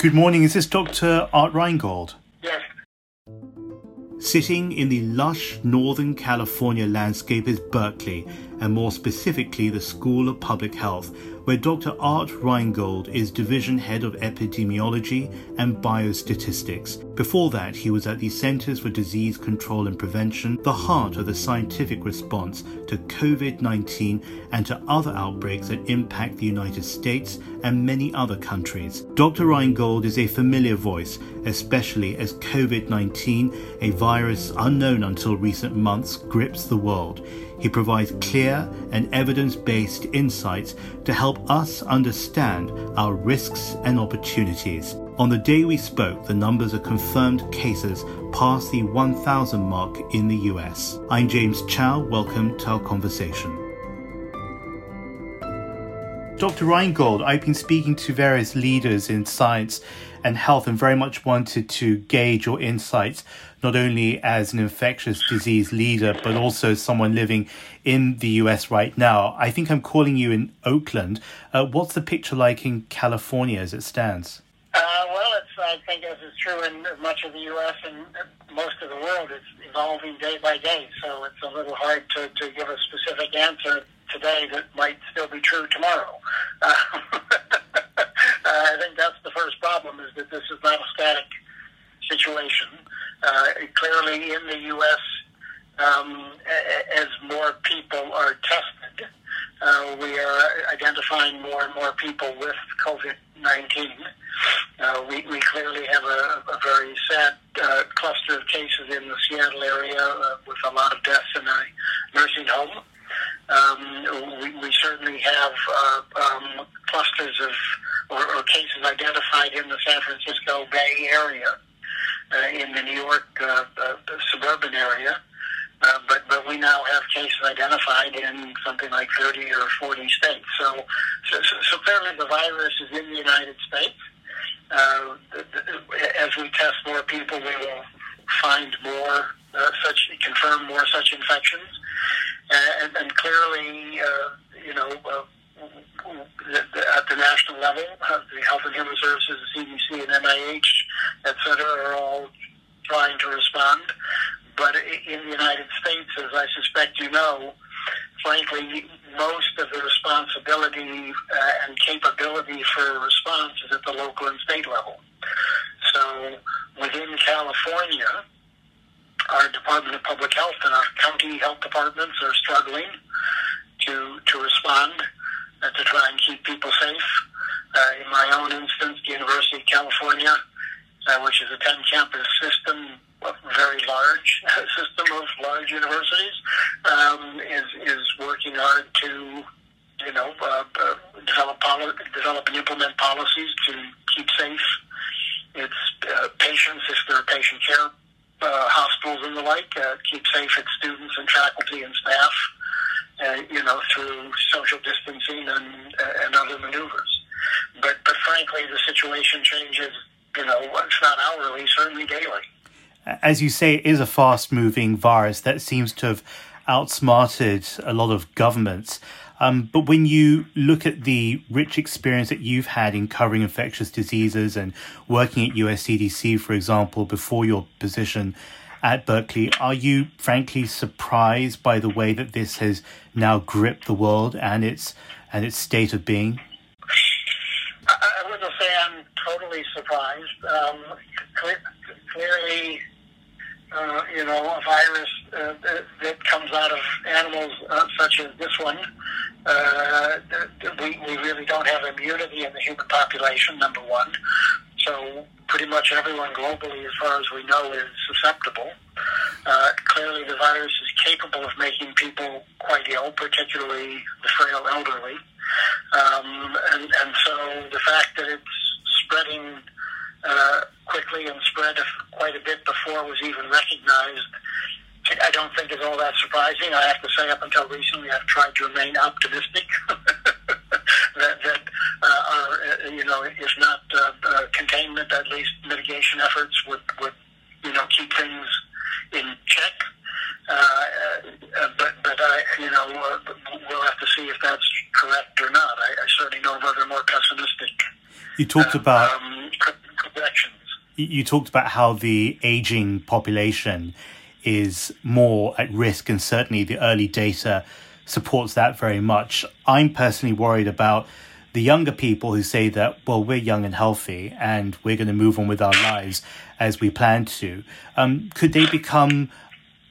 Good morning. Is this Dr. Art Reingold? Yes. Sitting in the lush Northern California landscape is Berkeley, and more specifically the School of Public Health, where Dr. Art Reingold is Division Head of Epidemiology and Biostatistics. Before that, he was at the Centers for Disease Control and Prevention, the heart of the scientific response to COVID 19 and to other outbreaks that impact the United States and many other countries. Dr. Reingold is a familiar voice, especially as COVID 19, a virus unknown until recent months, grips the world. He provides clear and evidence based insights to help us understand our risks and opportunities. On the day we spoke, the numbers of confirmed cases passed the 1,000 mark in the US. I'm James Chau. Welcome to our conversation. Dr. Reingold, I've been speaking to various leaders in science and health and very much wanted to gauge your insights, not only as an infectious disease leader, but also someone living in the US right now. I think I'm calling you in Oakland. Uh, what's the picture like in California as it stands? Uh, well, it's, I think, as is true in much of the U.S. and most of the world, it's evolving day by day. So it's a little hard to, to give a specific answer today that might still be true tomorrow. Uh, I think that's the first problem is that this is not a static situation. Uh, clearly, in the U.S., um, as more people are tested, uh, we are identifying more and more people with COVID 19. Uh, we, we clearly have a, a very sad uh, cluster of cases in the Seattle area uh, with a lot of deaths in a nursing home. Um, we, we certainly have uh, um, clusters of or, or cases identified in the San Francisco Bay Area, uh, in the New York uh, uh, suburban area. Uh, but but we now have cases identified in something like 30 or 40 states. So so, so clearly the virus is in the United States. Uh, as we test more people, we will find more uh, such confirm more such infections, and, and clearly, uh, you know. Uh, at the national level, uh, the Health and Human Services, the CDC, and NIH, et cetera, are all trying to respond. But in the United States, as I suspect you know, frankly, most of the responsibility uh, and capability for response is at the local and state level. So within California, our Department of Public Health and our county health departments are struggling to to respond uh, to try and keep people safe. Uh, in my own instance, the University of California, uh, which is a 10 campus system, a very large system of large universities, um, is, is working hard to you know, uh, uh, develop, poli- develop and implement policies to keep safe its uh, patients, if there are patient care uh, and the like, uh, keep safe its students and faculty and staff uh, you know, through social distancing and, uh, and other maneuvers. But, but frankly, the situation changes, you know, it's not hourly, certainly daily. As you say, it is a fast moving virus that seems to have outsmarted a lot of governments. Um, but when you look at the rich experience that you've had in covering infectious diseases and working at USCDC, for example, before your position at Berkeley. Are you frankly surprised by the way that this has now gripped the world and its and its state of being? I, wouldn't say I'm totally surprised. Um, clearly, uh, you know, a virus uh, that, that, comes out of animals uh, such as this one, uh, we, we really don't have immunity in the human population, number one. So pretty much everyone globally, as far as we know, is susceptible. Uh, clearly, the virus is capable of making people quite ill, particularly the frail elderly. Um, and, and so the fact that it's spreading uh, quickly and spread quite a bit before was even recognized, I don't think is all that surprising. I have to say, up until recently, I've tried to remain optimistic. that, that uh, are, uh, you know, if not uh, uh, containment, at least mitigation efforts would, would, you know, keep things in check. Uh, uh, but, but I, you know, uh, we'll have to see if that's correct or not. I, I certainly know others are more pessimistic. You talked about. Um, you talked about how the aging population is more at risk, and certainly the early data supports that very much. I'm personally worried about the younger people who say that, well, we're young and healthy and we're going to move on with our lives as we plan to. Um, could they become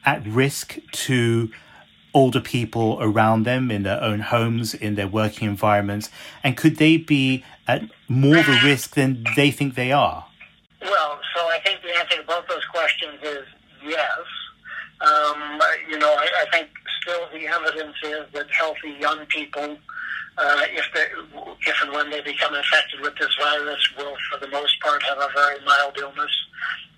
at risk to older people around them in their own homes, in their working environments? And could they be at more of a risk than they think they are? Well, so I think the answer to both those questions is yes. Um, you know, I, I think still the evidence is that healthy young people, uh, if if and when they become infected with this virus, will for the most part have a very mild illness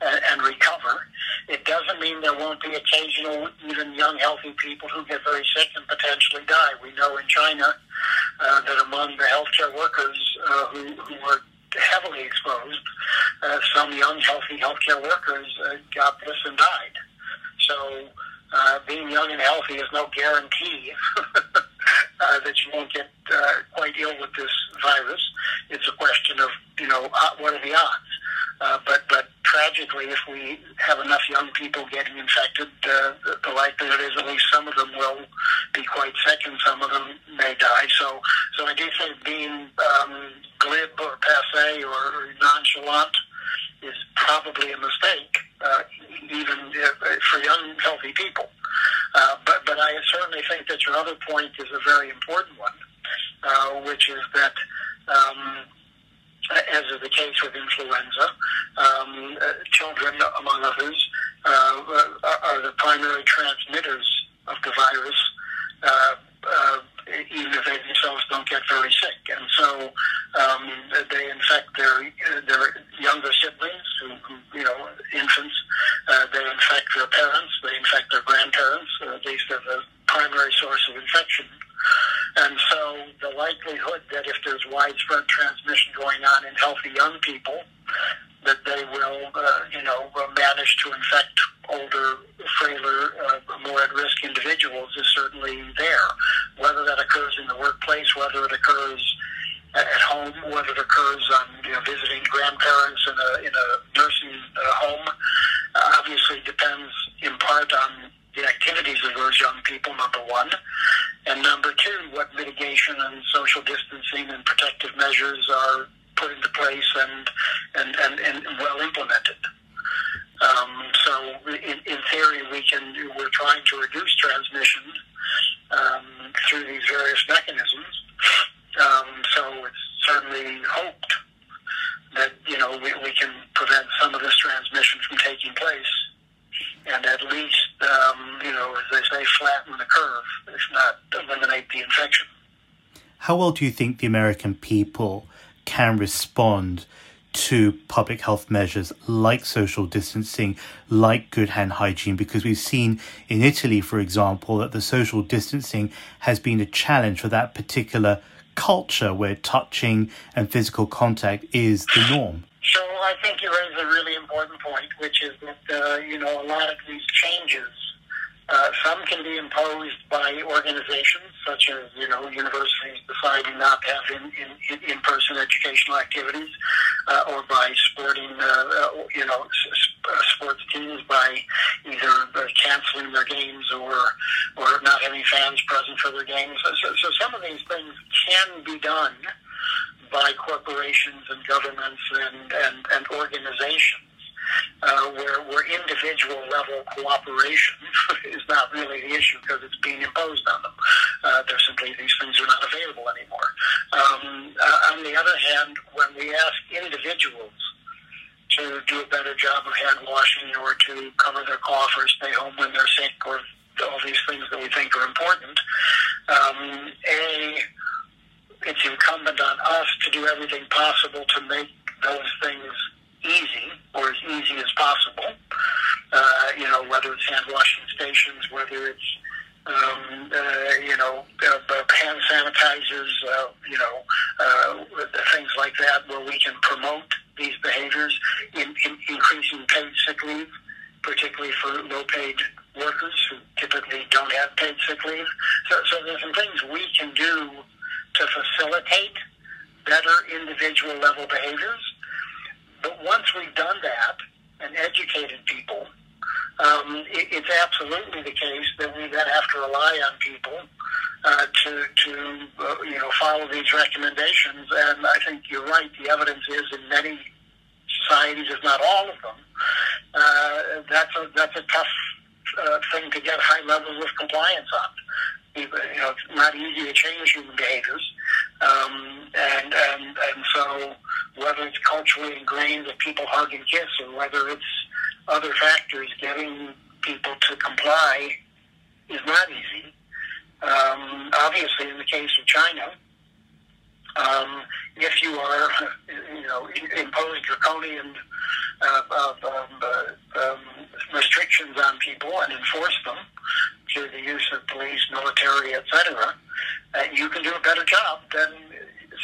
and, and recover. It doesn't mean there won't be occasional, even young, healthy people who get very sick and potentially die. We know in China uh, that among the healthcare workers uh, who, who were heavily exposed, uh, some young, healthy healthcare workers uh, got this and died. So uh, being young and healthy is no guarantee uh, that you won't get uh, quite ill with this virus. It's a question of, you know, uh, what are the odds? Uh, but but tragically, if we have enough young people getting infected, uh, the, the likelihood is at least some of them will be quite sick, and some of them may die. So so I do think being um, glib or passe or nonchalant is probably a mistake, uh, even if, for young, healthy people. Uh, but, but I certainly think that your other point is a very important one, uh, which is that, um, as is the case with influenza, um, uh, children, among others, uh, are the primary transmitters of the virus. Uh, uh, even if they themselves don't get very sick. And so um, they infect their their younger siblings, who, who you know, infants. Uh, they infect their parents. They infect their grandparents. Uh, these are the primary source of infection. And so the likelihood that if there's widespread transmission going on in healthy young people, that they will, uh, you know, manage older, frailer, uh, more at-risk individuals is certainly there. Whether that occurs in the workplace, whether it occurs at home, whether it occurs on you know, visiting grandparents in a in a nursing uh, home, uh, obviously depends in part on the activities of those young people. Number one, and number two, what mitigation and social distancing and protective measures are put into place and and, and, and well implemented. Um, so, in, in theory, we can. We're trying to reduce transmission um, through these various mechanisms. Um, so, it's certainly hoped that you know we, we can prevent some of this transmission from taking place, and at least um, you know, as they say, flatten the curve, if not eliminate the infection. How well do you think the American people can respond? To public health measures like social distancing, like good hand hygiene, because we've seen in Italy, for example, that the social distancing has been a challenge for that particular culture where touching and physical contact is the norm. So I think you raise a really important point, which is that, uh, you know, a lot of these changes uh, some can be imposed by organizations, such as you know universities deciding not to have in, in, in-person educational activities, uh, or by sporting uh, uh you know uh, sports teams by either uh, canceling their games or or not having fans present for their games. So, so some of these things can be done by corporations and governments and, and, and organizations uh, where, where individual level cooperation is not really the issue because it's being imposed on them. Uh, they're simply, these things are not available anymore. Um, uh, on the other hand, when we ask individuals to do a better job of hand washing or to cover their cough or stay home when they're sick or all these things that we think are important, um, A, it's incumbent on us to do everything possible to make those things easy as easy as possible. Uh, you know, whether it's hand washing stations, whether it's um, uh, you know uh, hand sanitizers, uh, you know uh, things like that, where we can promote these behaviors, in, in increasing paid sick leave, particularly for low-paid workers who typically don't have paid sick leave. So, so there's some things we can do to facilitate better individual level behaviors but once we've done that and educated people, um, it, it's absolutely the case that we then have to rely on people uh, to to uh, you know follow these recommendations. And I think you're right. The evidence is in many societies, if not all of them, uh, that's a that's a tough uh, thing to get high levels of compliance on. You know, it's not easy to change human behaviors, um, and and and so whether it's culturally ingrained that people hug and kiss, or whether it's other factors, getting people to comply is not easy. Um, obviously, in the case of China, um, if you are, you know, impose draconian uh, um, um, restrictions on people and enforce them through the use of police, military, etc., uh, you can do a better job than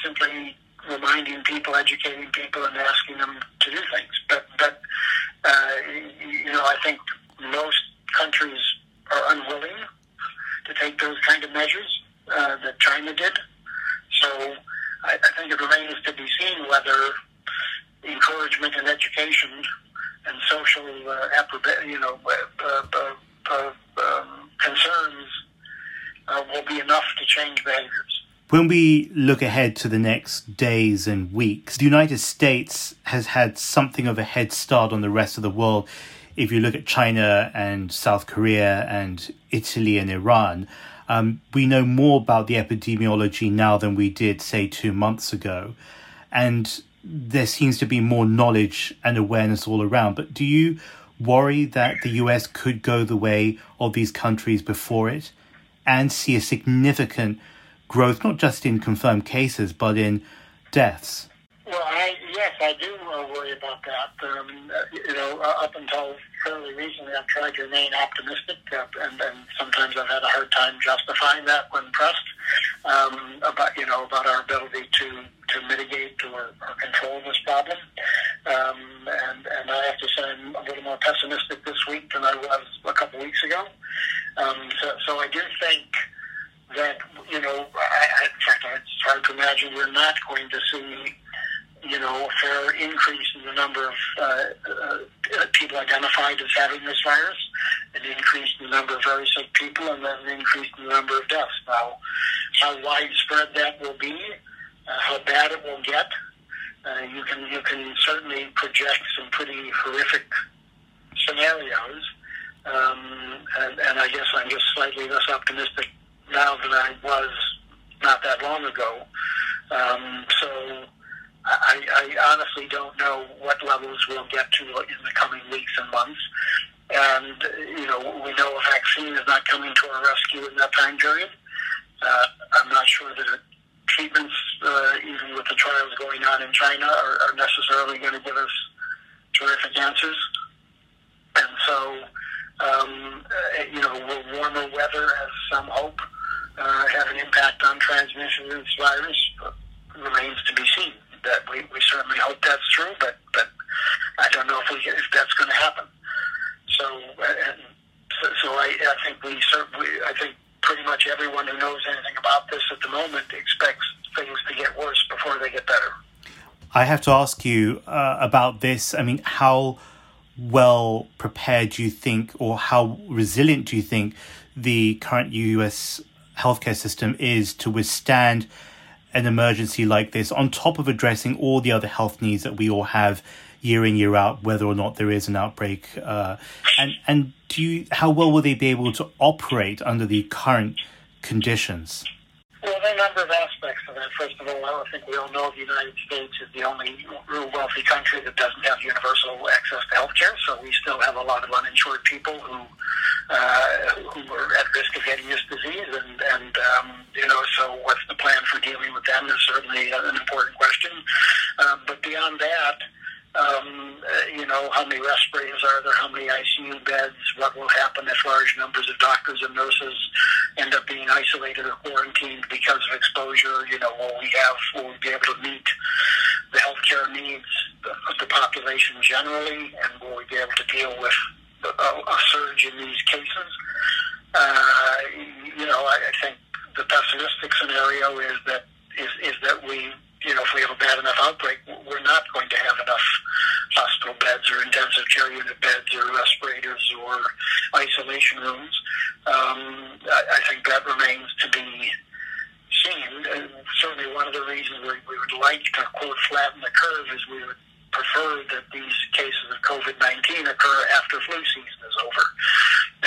simply reminding people, educating people, and asking them to do things. But, but uh, you know, I think most countries are unwilling to take those kind of measures uh, that China did. So I, I think it remains to be seen whether encouragement and education and social, uh, you know, uh, uh, uh, um, concerns uh, will be enough to change behaviors. When we look ahead to the next days and weeks, the United States has had something of a head start on the rest of the world. If you look at China and South Korea and Italy and Iran, um, we know more about the epidemiology now than we did, say, two months ago. And there seems to be more knowledge and awareness all around. But do you worry that the US could go the way of these countries before it and see a significant growth, not just in confirmed cases, but in deaths? Well, I, yes, I do uh, worry about that. Um, uh, you know, uh, up until fairly recently, I've tried to remain optimistic, and, and sometimes I've had a hard time justifying that when pressed um, about you know about our ability to to mitigate or, or control this problem. Um, and and I have to say I'm a little more pessimistic this week than I was a couple weeks ago. Um, so, so I do think that you know, I, in fact, it's hard to imagine we're not going to see, you know, a fair increase in the number of uh, uh, people identified as having this virus, an increase in the number of very sick people, and then an increase in the number of deaths. Now, how widespread that will be, uh, how bad it will get, uh, you can you can certainly project some pretty horrific scenarios. Um, and, and I guess I'm just slightly less optimistic now than I was not that long ago. Um, so I, I honestly don't know what levels we'll get to in the coming weeks and months. And, you know, we know a vaccine is not coming to our rescue in that time period. Uh, I'm not sure that treatments, uh, even with the trials going on in China, are, are necessarily going to give us terrific answers. And so, um, you know, will warmer weather have some hope? Uh, have an impact on transmission of this virus remains to be seen. That we, we certainly hope that's true, but but I don't know if we if that's going to happen. So and so, so I, I think we certainly I think pretty much everyone who knows anything about this at the moment expects things to get worse before they get better. I have to ask you uh, about this. I mean, how well prepared do you think, or how resilient do you think the current US healthcare system is to withstand an emergency like this, on top of addressing all the other health needs that we all have year in year out, whether or not there is an outbreak. Uh, and and do you, how well will they be able to operate under the current conditions? Well, there are a number of aspects of that. First of all, I think we all know the United States is the only real wealthy country that doesn't have universal access to health care. So we still have a lot of uninsured people who who are at risk of getting this disease, and and um, you know, so what's the plan for dealing with them is certainly an important question. Uh, but beyond that um, uh, you know, how many respirators are there, how many ICU beds, what will happen if large numbers of doctors and nurses end up being isolated or quarantined because of exposure, you know, will we have, will we be able to meet the healthcare needs of the population generally, and will we be able to deal with a, a surge in these cases. Uh, you know, I, I think the pessimistic scenario is that is, is that we, you know, if we have a bad enough outbreak, we're not going to have enough hospital beds or intensive care unit beds or respirators or isolation rooms. Um, I, I think that remains to be seen. And certainly, one of the reasons we, we would like to quote flatten the curve is we would prefer that these cases of COVID-19 occur after flu season is over.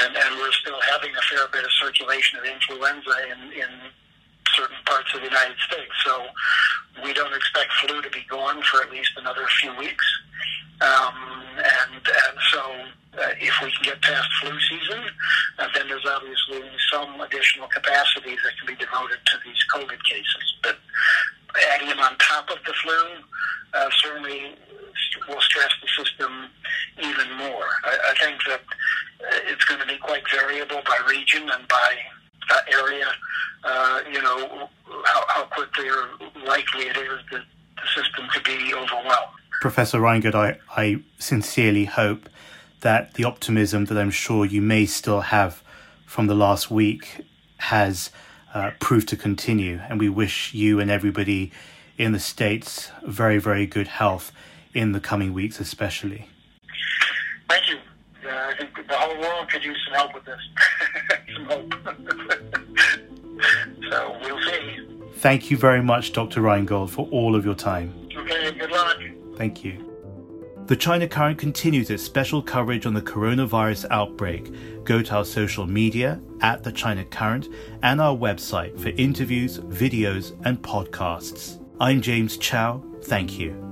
And, and we're still having a fair bit of circulation of influenza in, in certain parts of the United States. So we don't expect flu to be gone for at least another few weeks. Um, and, and so uh, if we can get past flu season, uh, then there's obviously some additional capacity that can be devoted to these COVID cases. But adding them on top of the flu uh, certainly will stress the system even more. I, I think that uh, it's going to be quite variable by region and by uh, area. Uh, you know how, how quickly or likely it is that the system could be overwhelmed. Professor Reingold, I, I sincerely hope that the optimism that I'm sure you may still have from the last week has uh, proved to continue. And we wish you and everybody in the States very, very good health in the coming weeks, especially. Thank you. I think the whole world could use some help with this. some hope. so we'll see. Thank you very much, Dr. Reingold, for all of your time. Okay, good luck. Thank you. The China Current continues its special coverage on the coronavirus outbreak. Go to our social media at The China Current and our website for interviews, videos, and podcasts. I'm James Chau. Thank you.